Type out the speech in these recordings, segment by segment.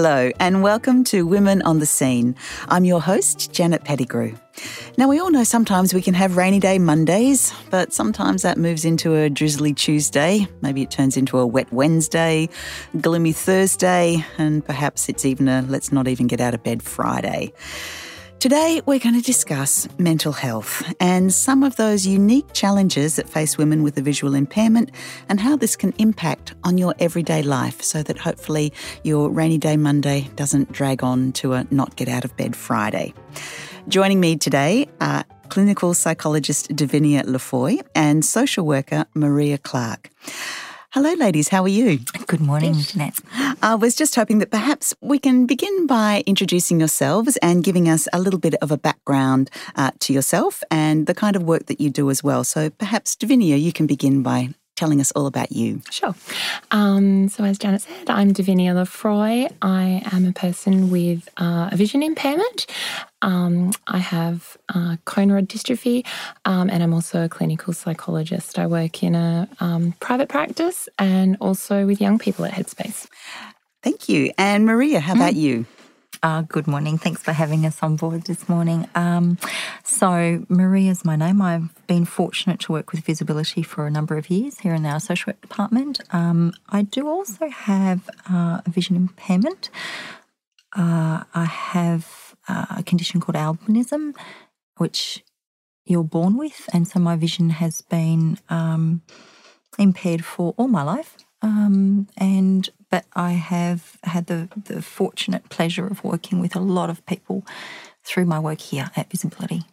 Hello, and welcome to Women on the Seen. I'm your host, Janet Pettigrew. Now, we all know sometimes we can have rainy day Mondays, but sometimes that moves into a drizzly Tuesday. Maybe it turns into a wet Wednesday, gloomy Thursday, and perhaps it's even a let's not even get out of bed Friday. Today, we're going to discuss mental health and some of those unique challenges that face women with a visual impairment and how this can impact on your everyday life so that hopefully your rainy day Monday doesn't drag on to a not get out of bed Friday. Joining me today are clinical psychologist Davinia Lefroy and social worker Marija Clark. Hello, ladies. How are you? Good morning, Jeanette. I was just hoping that perhaps we can begin by introducing yourselves and giving us a little bit of a background uh, to yourself and the kind of work that you do as well. So perhaps, Davinia, you can begin by telling us all about you. Sure. Um, so, as Janet said, I'm Davinia Lefroy. I am a person with uh, a vision impairment. Um, I have uh, cone rod dystrophy, um, and I'm also a clinical psychologist. I work in a um, private practice and also with young people at Headspace. Thank you. And Marija, how about mm. you? Uh, good morning. Thanks for having us on board this morning. Um, so, Marija is my name. I've been fortunate to work with VisAbility for a number of years here in our social work department. Um, I do also have uh, a vision impairment. Uh, I have uh, a condition called albinism, which you're born with, and so my vision has been um, impaired for all my life. Um, and but I have had the, the fortunate pleasure of working with a lot of people through my work here at VisAbility.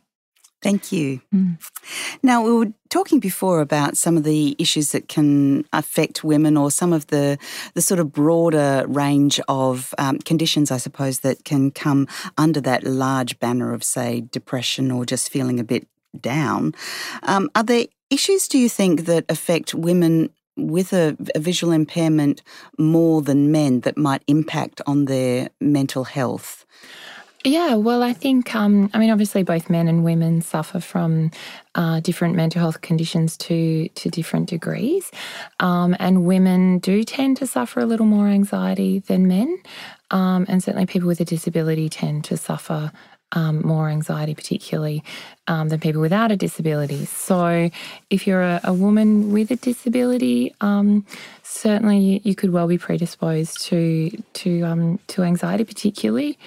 Thank you. Mm. Now, we were talking before about some of the issues that can affect women or some of the, the sort of broader range of um, conditions, I suppose, that can come under that large banner of, say, depression or just feeling a bit down. Um, are there issues, do you think, that affect women with a, a, visual impairment more than men that might impact on their mental health? Yeah, well, I think, um, I mean, obviously, both men and women suffer from uh, different mental health conditions to to different degrees, um, and women do tend to suffer a little more anxiety than men, um, and certainly people with a disability tend to suffer um, more anxiety, particularly um, than people without a disability. So, if you're a, a woman with a disability, um, certainly you, could well be predisposed to to um, to anxiety, particularly.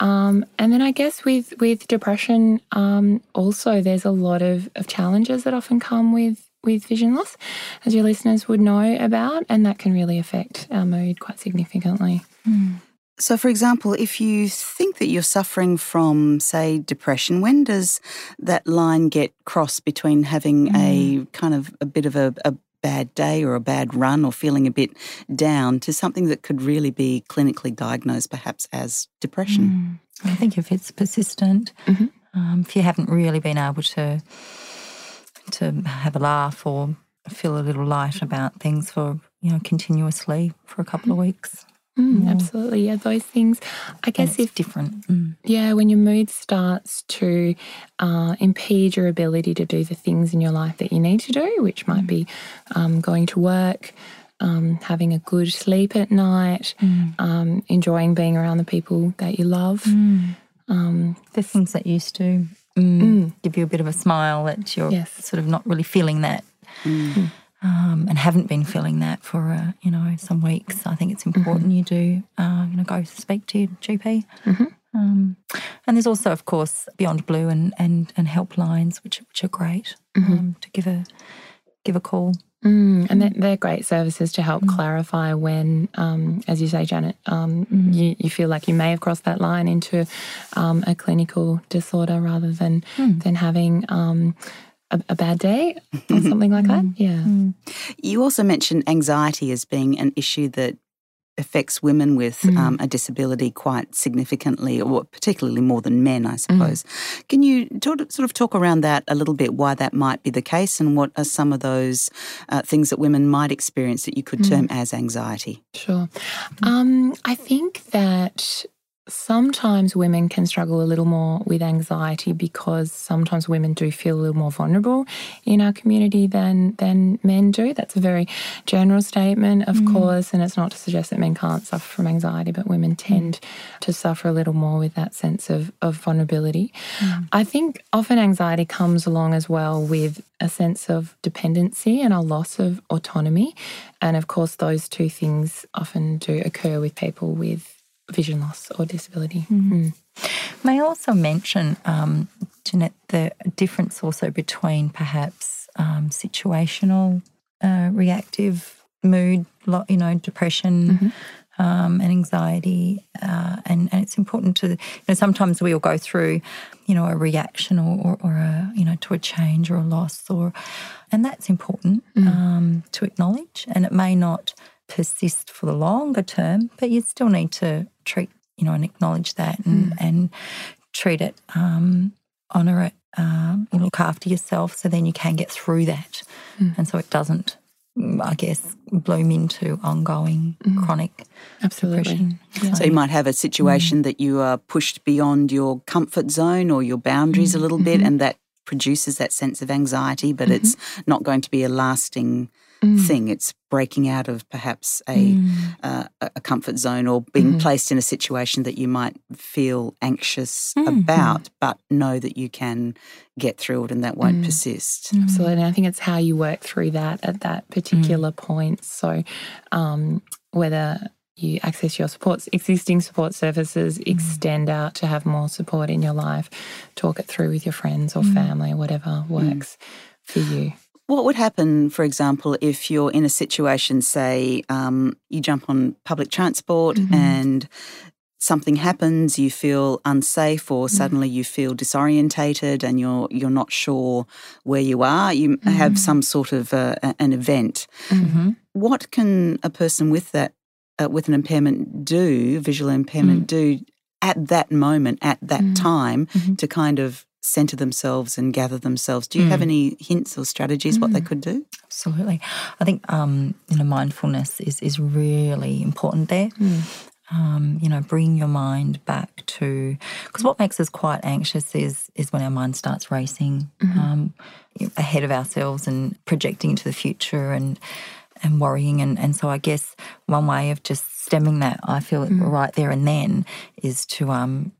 Um, and then I guess with with depression, um, also there's a lot of, of challenges that often come with with vision loss, as your listeners would know about, and that can really affect our mood quite significantly. Mm. So, for example, if you think that you're suffering from, say, depression, when does that line get crossed between having mm. a kind of a bit of a, a bad day or a bad run or feeling a bit down to something that could really be clinically diagnosed perhaps as depression? Mm. I think if it's persistent, mm-hmm. um, if you haven't really been able to to have a laugh or feel a little light about things for you know continuously for a couple mm-hmm. of weeks Mm, absolutely. Yeah, those things. I guess if different. Mm. Yeah, when your mood starts to uh, impede your ability to do the things in your life that you need to do, which might mm. be um, going to work, um, having a good sleep at night, mm. um, enjoying being around the people that you love. Mm. Um, the things that used to mm, give you a bit of a smile that you're yes. sort of not really feeling that um, and haven't been feeling that for uh, you know some weeks, I think it's important mm-hmm. you do uh, you know go speak to your GP. Mm-hmm. Um, and there's also, of course, Beyond Blue and and, and helplines, which which are great mm-hmm. um, to give a give a call. Mm, and they're, they're, great services to help mm. clarify when, um, as you say, Janet, um, mm. you, you, feel like you may have crossed that line into um, a clinical disorder rather than mm. than having um, a, a bad day or something like that. Yeah. Mm. You also mentioned anxiety as being an issue that affects women with mm. um, a disability quite significantly, or particularly more than men, I suppose. Mm. Can you talk, sort of talk around that a little bit, why that might be the case, and what are some of those uh, things that women might experience that you could mm. term as anxiety? Sure. Um, I think that sometimes women can struggle a little more with anxiety because sometimes women do feel a little more vulnerable in our community than than men do. That's a very general statement, of mm. course, and it's not to suggest that men can't suffer from anxiety, but women tend mm. to suffer a little more with that sense of, of vulnerability. Mm. I think often anxiety comes along as well with a sense of dependency and a loss of autonomy. And of course, those two things often do occur with people with vision loss or disability. Mm. Mm. May I also mention, um, Jeanette, the difference also between perhaps um, situational, uh, reactive mood, you know, depression. Mm-hmm. Um, and anxiety, uh, and, and it's important to, you know, sometimes we all go through, you know, a reaction or, or, or a, you know, to a change or a loss, or, and that's important mm. um, to acknowledge. And it may not persist for the longer term, but you still need to treat, you know, and acknowledge that and, mm. and treat it, um, honour it, um, look after yourself so then you can get through that. Mm. And so it doesn't, I guess, bloom into ongoing mm. chronic Absolutely. depression. Yeah. So you might have a situation mm. that you are pushed beyond your comfort zone or your boundaries a little bit, mm-hmm. and that produces that sense of anxiety, but mm-hmm. it's not going to be a lasting mm. thing. It's breaking out of perhaps a mm. uh, a comfort zone or being mm. placed in a situation that you might feel anxious mm-hmm. about, but know that you can get through it and that won't mm. persist. Absolutely, I think it's how you work through that at that particular mm. point. So, um, whether you access your supports, existing support services, mm. extend out to have more support in your life, talk it through with your friends or family, whatever works for you. What would happen, for example, if you're in a situation, say, um, you jump on public transport mm-hmm. and something happens, you feel unsafe, or mm-hmm. suddenly you feel disorientated, and you're you're not sure where you are. You mm-hmm. have some sort of uh, an event. Mm-hmm. What can a person with that uh, with an impairment do, visual impairment, mm. do at that moment, at that mm. time, mm-hmm. to kind of center themselves and gather themselves. Do you mm. have any hints or strategies mm. what they mm. could do? Absolutely. I think um, you know mindfulness is is really important there. Mm. Um, you know, bring your mind back to because what makes us quite anxious is is when our mind starts racing mm-hmm. um, ahead of ourselves and projecting into the future and and worrying and and so I guess one way of just stemming that I feel mm. right there and then is to um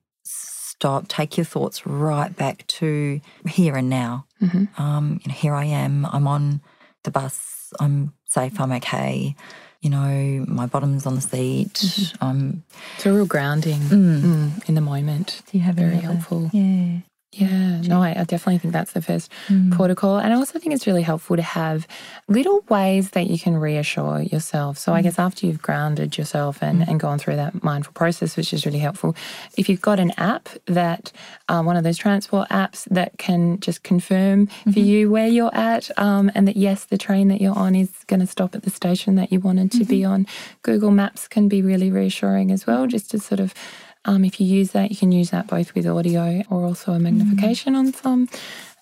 stop, take your thoughts right back to here and now. Mm-hmm. Um, you know, here I am, I'm on the bus, I'm safe, I'm okay. You know, my bottom's on the seat. Mm-hmm. I'm. It's a real grounding mm. Mm, in the moment. Do you have very helpful? Yeah. Yeah, no, I, I, definitely think that's the first mm. protocol. And I also think it's really helpful to have little ways that you can reassure yourself. So mm. I guess after you've grounded yourself and, mm. and gone through that mindful process, which is really helpful, if you've got an app that, um, one of those transport apps that can just confirm mm-hmm. for you where you're at um, and that, yes, the train that you're on is going to stop at the station that you wanted to mm-hmm. be on, Google Maps can be really reassuring as well, just to sort of um, if you use that, you can use that both with audio or also a magnification mm. on some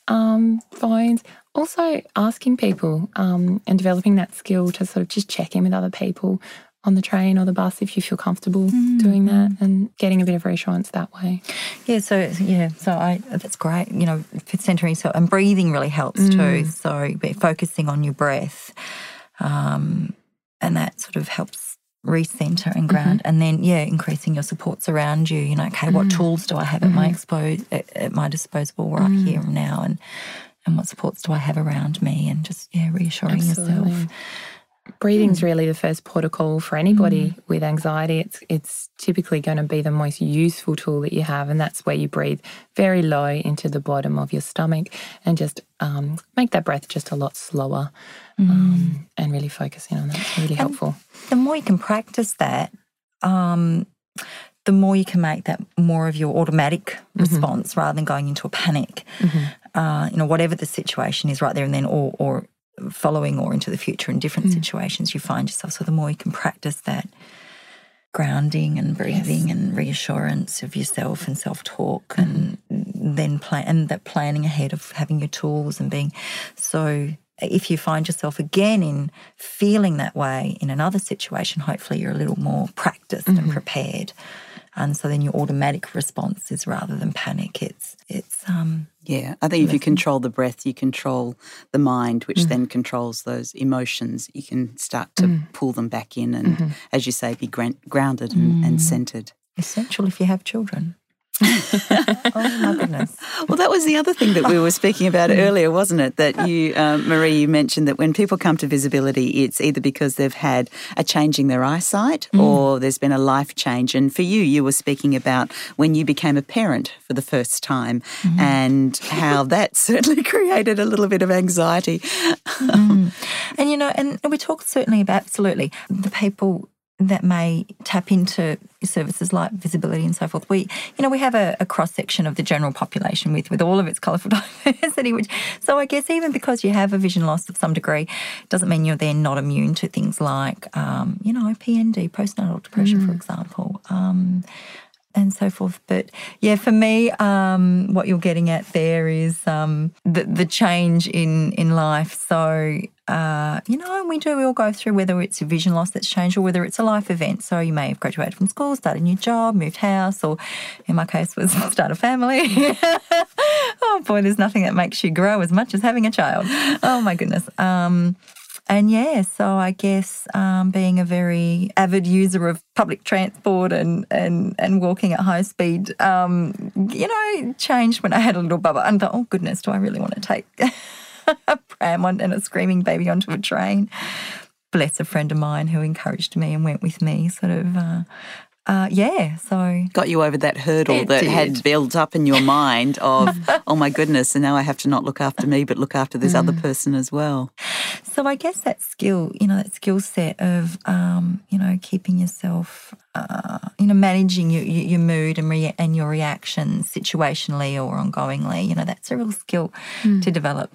um, phones. Also, asking people um, and developing that skill to sort of just check in with other people on the train or the bus if you feel comfortable mm. doing that and getting a bit of reassurance that way. Yeah, so yeah, so I that's great. You know, centering so and breathing really helps mm. too. So focusing on your breath, um, and that sort of helps recenter and ground mm-hmm. and then yeah increasing your supports around you you know okay mm. what tools do i have mm-hmm. at my mm-hmm. expo at, at, my disposal right mm. here and now and and what supports do i have around me and just yeah reassuring Absolutely. yourself Breathing's mm. really the first protocol for anybody mm. with anxiety. It's it's typically going to be the most useful tool that you have, and that's where you breathe very low into the bottom of your stomach and just um, make that breath just a lot slower mm. um, and really focusing on that. It's really and helpful. The more you can practice that, um, the more you can make that more of your automatic mm-hmm. response rather than going into a panic. Mm-hmm. Uh, you know, whatever the situation is right there and then, or, or following or into the future in different mm. situations you find yourself. So the more you can practice that grounding and breathing yes. and reassurance of yourself and self talk mm. and then plan and that planning ahead of having your tools and being so if you find yourself again in feeling that way in another situation, hopefully you're a little more practiced mm-hmm. and prepared and so then your automatic response is rather than panic, it's it's um yeah. I think if you control the breath, you control the mind, which mm. then controls those emotions. You can start to mm. pull them back in, and mm-hmm. as you say, be grounded and, and mm. centered. Essential if you have children. Oh my goodness. Well, that was the other thing that we were speaking about earlier, wasn't it? That you, um, Marie, you mentioned that when people come to VisAbility, it's either because they've had a change in their eyesight mm. or there's been a life change. And for you, you were speaking about when you became a parent for the first time mm. and how that certainly created a little bit of anxiety. Mm. And, you know, and we talk certainly about absolutely the people that may tap into services like VisAbility and so forth. We, you know, we have a, a cross section of the general population with with all of its colourful diversity. Which, so I guess even because you have a vision loss of some degree, doesn't mean you're then not immune to things like, um, you know, PND, postnatal depression, mm. for example. Um, and so forth. But yeah, for me, um, what you're getting at there is um, the, the change in in life. So uh, you know, and we do, we all go through whether it's a vision loss that's changed or whether it's a life event. So you may have graduated from school, started a new job, moved house, or in my case was start a family. oh boy, there's nothing that makes you grow as much as having a child. Oh my goodness. Um, and yeah, so I guess um, being a very avid user of public transport and and, and walking at high speed, um, you know, changed when I had a little bubba. And thought, oh goodness, do I really want to take a pram on and a screaming baby onto a train? Bless a friend of mine who encouraged me and went with me, sort of uh, uh, yeah, so got you over that hurdle that did. had built up in your mind of, oh my goodness, and now I have to not look after me, but look after this mm. other person as well. So I guess that skill, you know, that skill set of, um, you know, keeping yourself, uh, you know, managing your, your mood and rea- and your reactions situationally or ongoingly, you know, that's a real skill mm. to develop.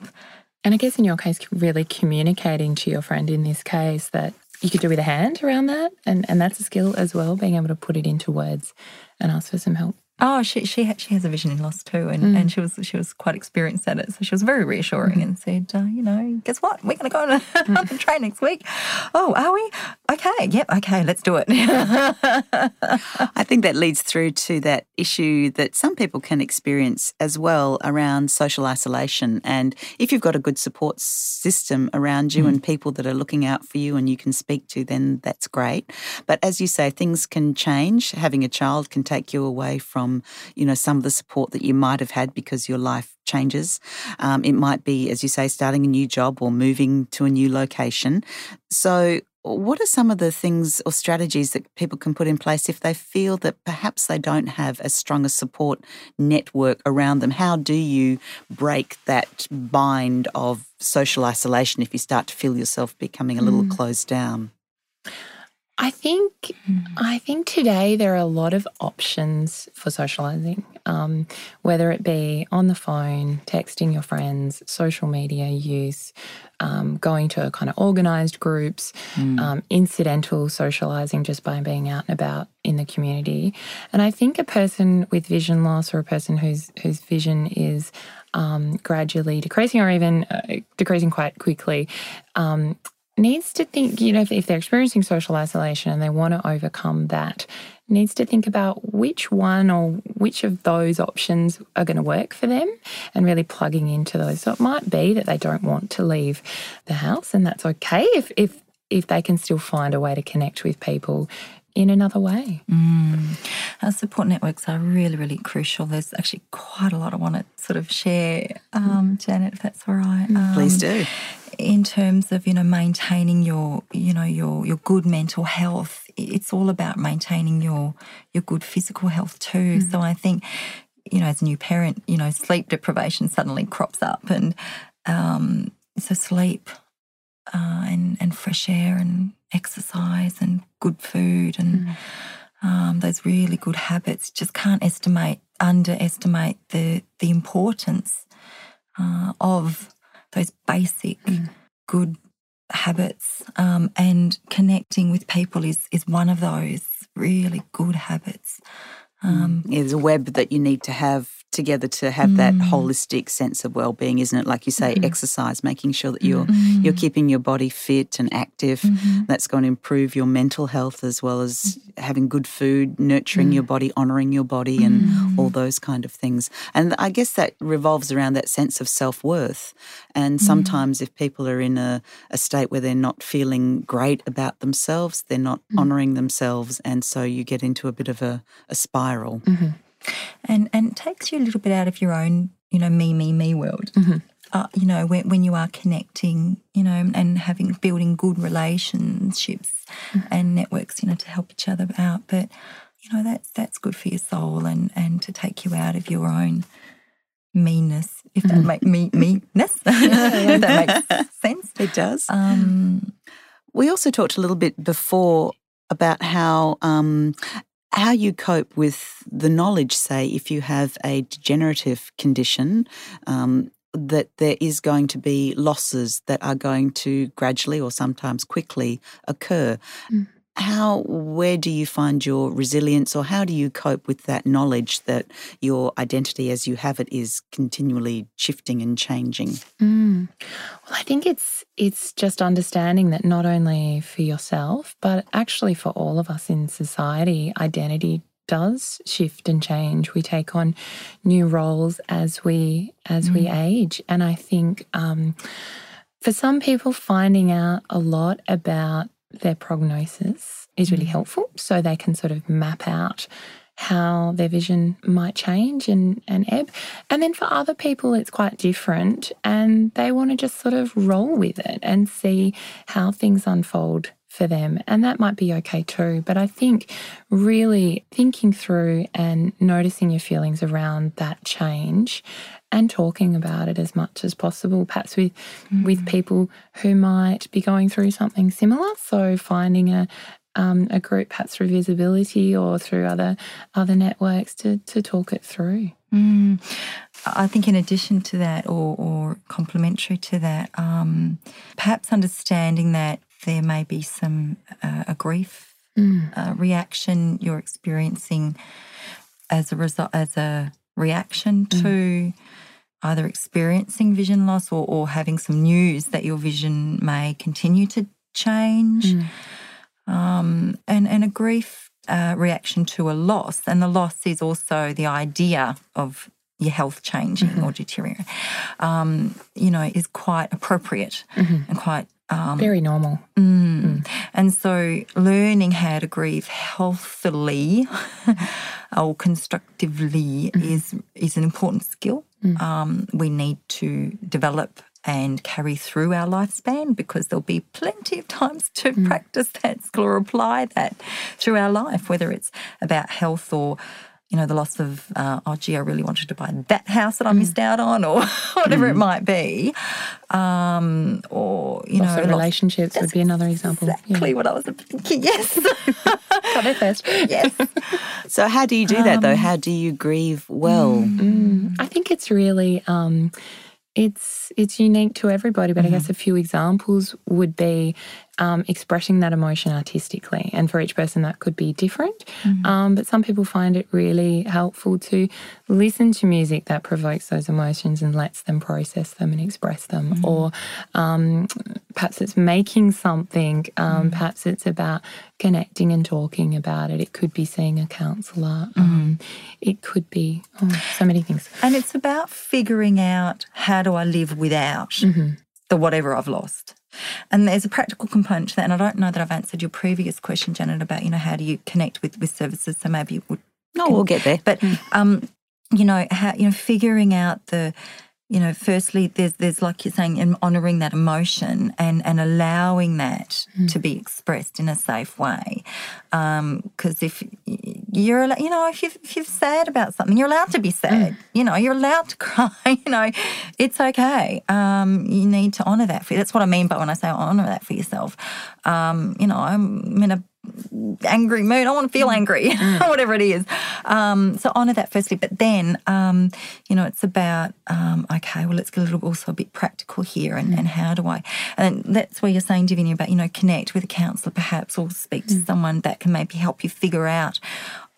And I guess in your case, really communicating to your friend in this case that you could do with a hand around that. And, and that's a skill as well, being able to put it into words and ask for some help. Oh, she she she has a vision in loss too, and, mm. and she was she was quite experienced at it. So she was very reassuring mm. and said, uh, you know, guess what? We're going to go on a, mm. on a train next week. Oh, are we? Okay, yep, okay, let's do it. I think that leads through to that issue that some people can experience as well around social isolation. And if you've got a good support system around you mm. and people that are looking out for you and you can speak to, then that's great. But as you say, things can change. Having a child can take you away from from, you know, some of the support that you might have had because your life changes. Um, it might be, as you say, starting a new job or moving to a new location. So, what are some of the things or strategies that people can put in place if they feel that perhaps they don't have as strong a support network around them? How do you break that bind of social isolation if you start to feel yourself becoming a little mm. closed down? I think mm. I think today there are a lot of options for socializing, um, whether it be on the phone, texting your friends, social media use, um, going to kind of organized groups, mm. um, incidental socializing just by being out and about in the community. And I think a person with vision loss or a person whose whose vision is um, gradually decreasing or even uh, decreasing quite quickly um, needs to think, you know, if, if they're experiencing social isolation and they want to overcome that, needs to think about which one or which of those options are going to work for them and really plugging into those. So it might be that they don't want to leave the house and that's okay if if if they can still find a way to connect with people in another way. Mm. Our support networks are really, really crucial. There's actually quite a lot I want to sort of share, um, Janet, if that's all right. Um, Please do. In terms of you know maintaining your you know your your good mental health, it's all about maintaining your your good physical health too. Mm. So I think you know as a new parent, you know sleep deprivation suddenly crops up, and um, so sleep uh, and and fresh air and exercise and good food and mm. um, those really good habits. Just can't estimate, underestimate the the importance uh, of those basic mm. good habits. Um, and connecting with people is is one of those really good habits. Um, mm. There's a web that you need to have together to have that mm. holistic sense of well-being isn't it? Like you say mm-hmm. exercise making sure that you're mm-hmm. you're keeping your body fit and active. Mm-hmm. That's going to improve your mental health as well as mm. having good food nurturing your mm. body honoring your body and all those kind of things. And i guess that revolves around that sense of self-worth. And sometimes if people are in a, a state where they're not feeling great about themselves they're not honoring themselves. And so you get into a bit of a, a spiral and and it takes you a little bit out of your own you know me me me world. Uh, you know when, when you are connecting you know and having building good relationships and networks you know to help each other out. But you know that's that's good for your soul and and to take you out of your own meanness if that make me meanness if that makes sense. It does. Um We also talked a little bit before about how um, how you cope with the knowledge. Say, if you have a degenerative condition, um, that there is going to be losses that are going to gradually or sometimes quickly occur. How, where do you find your resilience, or how do you cope with that knowledge that your identity as you have it is continually shifting and changing? Mm. Well, I think it's it's just understanding that not only for yourself, but actually for all of us in society, identity does shift and change. We take on new roles as we as we age, and I think um, for some people, finding out a lot about their prognosis is really mm. helpful, so they can sort of map out how their vision might change and, and ebb. And then for other people, it's quite different and they want to just sort of roll with it and see how things unfold for them. And that might be okay too. But I think really thinking through and noticing your feelings around that change and talking about it as much as possible, perhaps with with people who might be going through something similar. So finding a um, a group, perhaps through VisAbility or through other other networks, to to talk it through. Mm. I think, in addition to that, or, or complementary to that, um, perhaps understanding that there may be some uh, a grief uh, reaction you're experiencing as a result, as a reaction to either experiencing vision loss or, or having some news that your vision may continue to change, um, and and a grief uh, reaction to a loss, and the loss is also the idea of your health changing or deteriorating. Um, you know, is quite appropriate and quite. Um, Very normal. mm. And so, learning how to grieve healthily or constructively is is an important skill. Um, we need to develop and carry through our lifespan because there'll be plenty of times to practice that skill or apply that through our life, whether it's about health or you know, the loss of, uh, oh, gee, I really wanted to buy that house that I missed out on, or whatever it might be. Um, or, you Loss know, of loss- relationships would be another example. Exactly what I was thinking. Yes. Got there first. yes. So, how do you do that though? How do you grieve well? Mm, I think it's really um, it's it's unique to everybody, but I guess a few examples would be um, expressing that emotion artistically, and for each person that could be different. Um, but some people find it really helpful to listen to music that provokes those emotions and lets them process them and express them, or um, perhaps it's making something. Um, Perhaps it's about connecting and talking about it. It could be seeing a counsellor. Um, it could be oh, so many things. And it's about figuring out how do I live without the whatever I've lost. And there's a practical component to that. And I don't know that I've answered your previous question, Janet, about, you know, how do you connect with, with services. So maybe you would No, we'll get there. But um, you know, how you know, figuring out the, you know, firstly, there's there's like you're saying, honouring that emotion and and allowing that to be expressed in a safe way. Because if you're, you know, if you're, if you're sad about something, you're allowed to be sad. You know, you're allowed to cry. You know, it's okay. Um, you need to honour that. For, that's what I mean by when I say honour that for yourself. Um, you know, I'm in a angry mood. I want to feel angry, whatever it is. Um, so honour that firstly, but then um, you know it's about um, okay. Well, let's get a little also a bit practical here, and, and how do I? And that's where you're saying, Davinia, about you know connect with a counsellor perhaps, or speak to someone that can maybe help you figure out.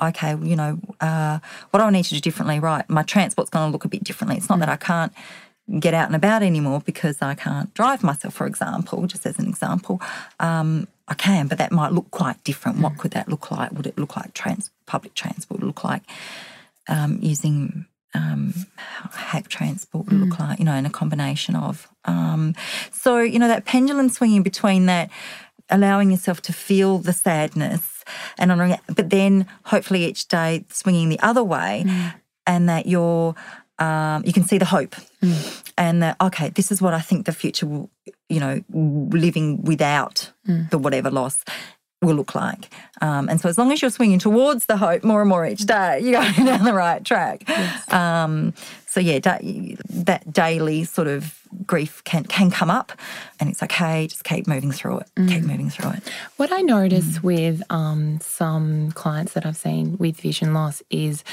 okay, you know, uh, what do I need to do differently? Right, my transport's going to look a bit differently. It's not that I can't get out and about anymore because I can't drive myself, for example, just as an example. Um, I can, but that might look quite different. What could that look like? Would it look like trans- public transport? Would it look like um, using um, hack transport? Would it look like, you know, in a combination of. Um, so, you know, that pendulum swinging between that, allowing yourself to feel the sadness and honoring it, but then hopefully each day swinging the other way and that you're um, you can see the hope. And that okay this is what i think the future will you know living without the whatever loss will look like. Um, and so as long as you're swinging towards the hope more and more each day you're going down the right track. Um, so yeah da- that daily sort of grief can can come up and it's okay just keep moving through it. Keep moving through it. What I notice with um, some clients that I've seen with vision loss is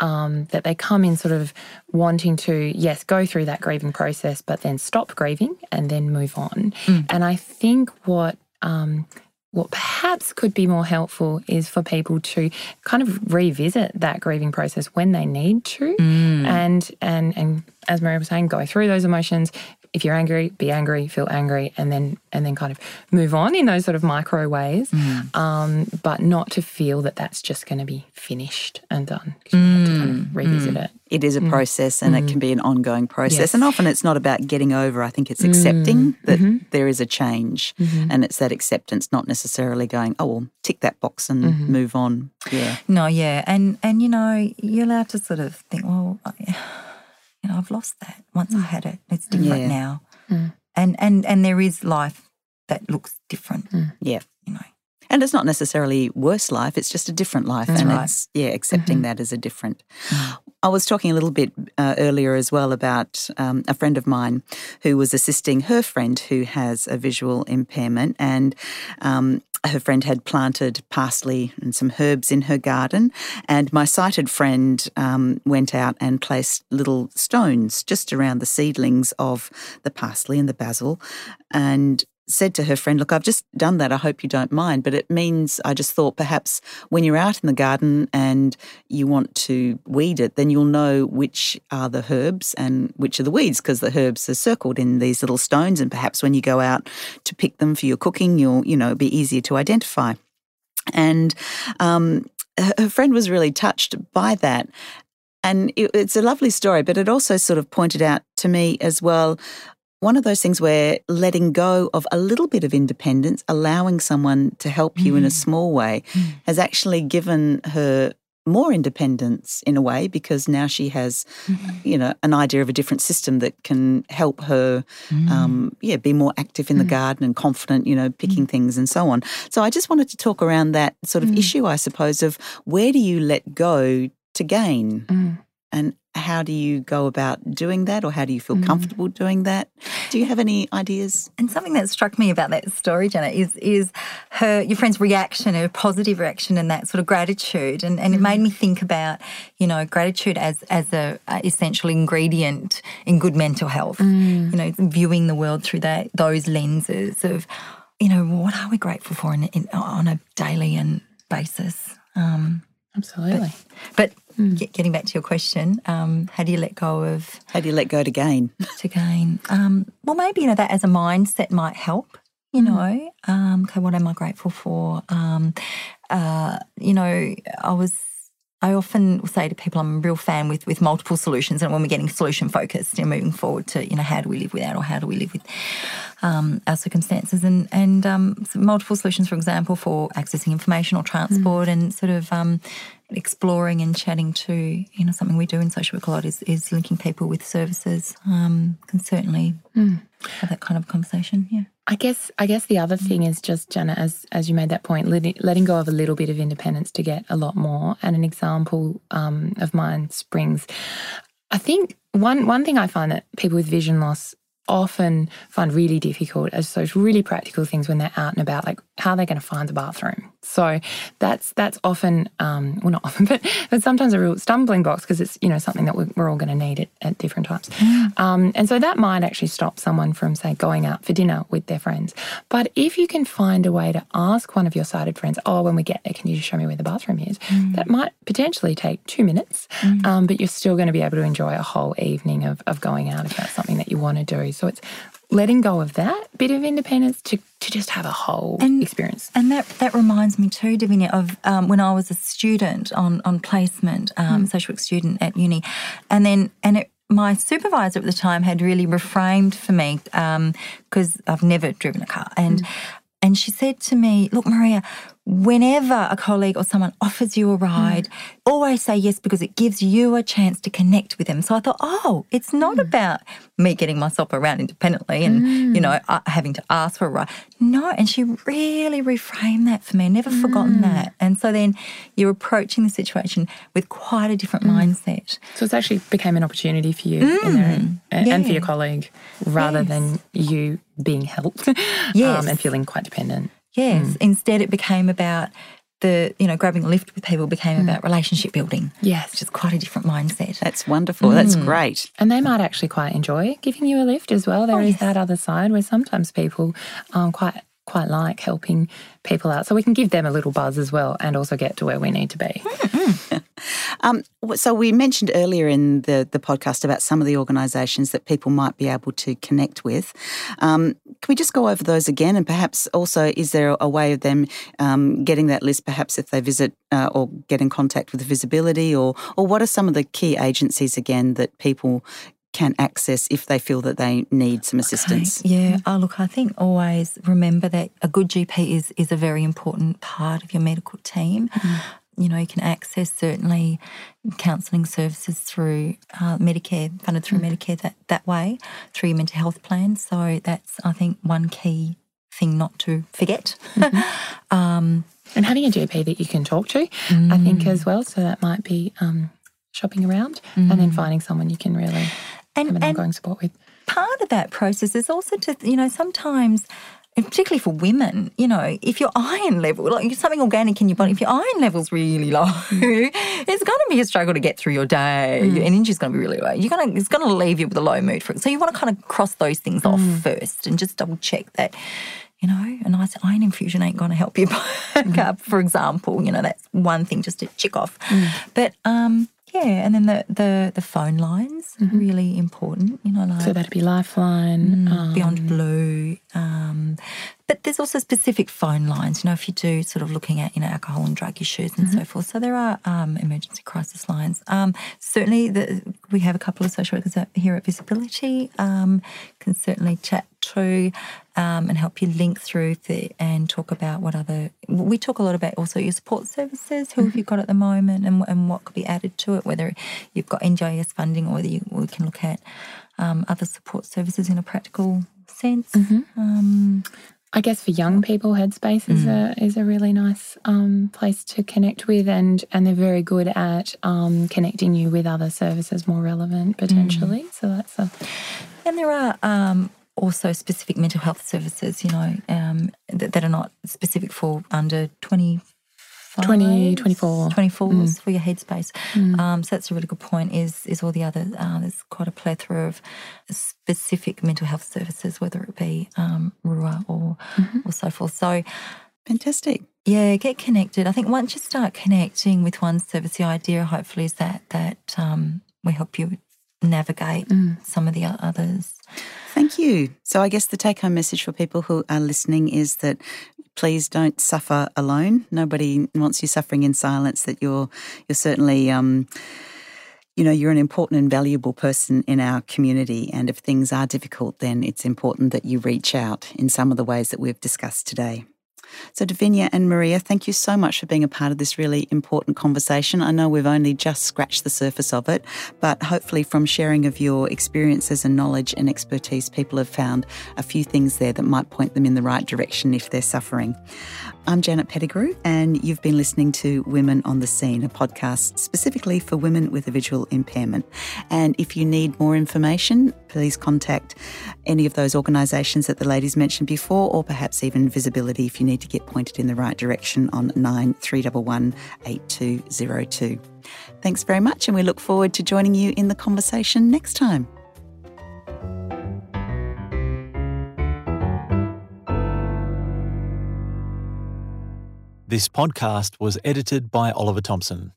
um, that they come in sort of wanting to, yes, go through that grieving process, but then stop grieving and then move on. And I think what um, what perhaps could be more helpful is for people to kind of revisit that grieving process when they need to, mm. and and and as Marija was saying, go through those emotions. If you're angry, be angry, feel angry, and then and then kind of move on in those sort of micro ways, mm. um, but not to feel that that's just going to be finished and done. you have to kind of mm. revisit mm. it. It is a process and it can be an ongoing process. Yes. And often it's not about getting over. I think it's accepting that mm-hmm. there is a change. Mm-hmm. And it's that acceptance, not necessarily going, oh, well, tick that box and mm-hmm. move on. Yeah. No, yeah, and and you know you're allowed to sort of think, well, I, you know, I've lost that. Once I had it, it's different Yeah. now, and and and there is life that looks different. Yeah. You know, And it's not necessarily worse life, it's just a different life. and right. it's, yeah, accepting that as a different. I was talking a little bit uh, earlier as well about um, a friend of mine who was assisting her friend who has a visual impairment. And um, her friend had planted parsley and some herbs in her garden. And my sighted friend um, went out and placed little stones just around the seedlings of the parsley and the basil. And said to her friend, Look, I've just done that. I hope you don't mind. But it means I just thought perhaps when you're out in the garden and you want to weed it, then you'll know which are the herbs and which are the weeds because the herbs are circled in these little stones. And perhaps when you go out to pick them for your cooking, you'll, you know, be easier to identify. And um, her friend was really touched by that. And it, it's a lovely story, but it also sort of pointed out to me as well one of those things where letting go of a little bit of independence, allowing someone to help you in a mm. small way, mm. has actually given her more independence in a way because now she has, mm-hmm. you know, an idea of a different system that can help her, um, mm. yeah, be more active in the garden and confident, you know, picking things and so on. So I just wanted to talk around that sort of issue, I suppose, of where do you let go to gain, and how do you go about doing that, or how do you feel mm. comfortable doing that? Do you have any ideas? and something that struck me about that story, Janet, is is her your friend's reaction, her positive reaction, and that sort of gratitude, and and it made mm. me think about you know gratitude as as a, a essential ingredient in good mental health. Mm. You know, viewing the world through that those lenses of you know what are we grateful for in, in, on a daily and basis. Um, Absolutely. but get, getting back to your question, um, how do you let go of How do you let go to gain? to gain? Um, well, maybe you know that as a mindset might help. You know, um, okay, what am I grateful for? Um, uh, you know, I was. I often say to people, I'm a real fan with with multiple solutions, and when we're getting solution focused and moving forward to, you know, how do we live without, or how do we live with um, our circumstances, and and um, multiple solutions, for example, for accessing information or transport, and sort of um, exploring and chatting to, you know, something we do in social work a lot is, is linking people with services. Um, can certainly have that kind of conversation. Yeah. I guess I guess the other thing is just Jenna, as as you made that point, letting, go of a little bit of independence to get a lot more. And an example um, of mine springs. I think one one thing I find that people with vision loss often find really difficult as those really practical things when they're out and about, like how they're going to find the bathroom. So that's that's often, um, well, not often, but, but sometimes a real stumbling block because it's you know something that we're, we're all going to need at, at different times. Mm. Um, and so that might actually stop someone from say going out for dinner with their friends. But if you can find a way to ask one of your sighted friends, oh, when we get there, can you just show me where the bathroom is? Mm. That might potentially take two minutes, mm. um, but you're still going to be able to enjoy a whole evening of, of going out if that's something that you want to do. So it's letting go of that bit of independence to, to just have a whole and, experience. And that, that reminds me too, Davinia, of um, when I was a student on, on placement, um, mm. social work student at uni. And then, and it, my supervisor at the time had really reframed for me because um, I've never driven a car. And mm. and she said to me, Look, Marija, whenever a colleague or someone offers you a ride, mm. always say yes because it gives you a chance to connect with them. So I thought, oh, it's not mm. about me getting myself around independently and, mm. you know, uh, having to ask for a ride. No, and she really reframed that for me. Never forgotten mm. that. And so then you're approaching the situation with quite a different mm. mindset. So it's actually became an opportunity for you and, mm. yeah. and, for your colleague rather yes. than you being helped yes. um, and feeling quite dependent. Yes. Mm. Instead, it became about the, you know, grabbing a lift with people became mm. about relationship building. Yes. Which is quite a different mindset. That's wonderful. Mm. That's great. And they might actually quite enjoy giving you a lift as well. There oh, is yes. that other side where sometimes people um, quite quite like helping people out. So we can give them a little buzz as well and also get to where we need to be. Um, so we mentioned earlier in the, the podcast about some of the organisations that people might be able to connect with. Um, can we just go over those again? And perhaps also, is there a way of them um, getting that list, perhaps if they visit uh, or get in contact with VisAbility, or, or what are some of the key agencies again that people can access if they feel that they need some assistance. Okay. Yeah. Oh, look, I think always remember that a good GP is is a very important part of your medical team. Mm. You know, you can access certainly counselling services through uh, Medicare, funded through mm. Medicare that, that way, through your mental health plan. So that's, I think, one key thing not to forget. Mm-hmm. um, and having a GP that you can talk to, mm. I think, mm. as well. So that might be um, shopping around and then mm. finding someone you can really and, have an ongoing support with. Part of that process is also to, you know, sometimes particularly for women, you know, if your iron level, like something organic in your body, if your iron level's really low, it's going to be a struggle to get through your day. Mm. Your energy's going to be really low. You're going to, it's going to leave you with a low mood. For, it. so you want to kind of cross those things mm. off first and just double check that, you know, a nice iron infusion ain't going to help you back mm. up, for example. You know, that's one thing just to check off. Mm. But, um, yeah, and then the the, the phone lines mm-hmm. really important. You know, like so that'd be Lifeline, mm, um, Beyond Blue. Um, but there's also specific phone lines. You know, if you do sort of looking at you know alcohol and drug issues and mm-hmm. so forth. So there are um, emergency crisis lines. Um, certainly, the, we have a couple of social workers here at VisAbility. Um, can certainly chat to um, and help you link through the, and talk about what other. We talk a lot about also your support services. Who mm-hmm. have you got at the moment, and, and what could be added to it? Whether you've got NDIS funding, or whether you, we can look at um, other support services in a practical sense. Mm-hmm. Um, I guess for young people, Headspace is mm. a is a really nice um, place to connect with, and and they're very good at um, connecting you with other services more relevant potentially. Mm. So that's a. And there are um, also specific mental health services, you know, um, that, that, are not specific for under 20, 20, 24. 24s mm. for your headspace. Mm. Um, so that's a really good point is is all the other, uh, there's quite a plethora of specific mental health services, whether it be um, RUA or, mm-hmm. or so forth. So fantastic. Yeah, get connected. I think once you start connecting with one service, the idea hopefully is that that um, we help you navigate mm. some of the others. Thank you. So, I guess the take home message for people who are listening is that please don't suffer alone. Nobody wants you suffering in silence. That you're you're certainly. Um, you know, you're an important and valuable person in our community. And if things are difficult, then it's important that you reach out in some of the ways that we've discussed today. So, Davinia and Marija, thank you so much for being a part of this really important conversation. I know we've only just scratched the surface of it, but hopefully, from sharing of your experiences and knowledge and expertise, people have found a few things there that might point them in the right direction if they're suffering. I'm Janet Pettigrew, and you've been listening to Women on the Seen, a podcast specifically for women with a visual impairment. And if you need more information, please contact any of those organisations that the ladies mentioned before, or perhaps even VisAbility if you need to get pointed in the right direction on 9311 8202. Thanks very much, and we look forward to joining you in the conversation next time. This podcast was edited by Oliver Thompson.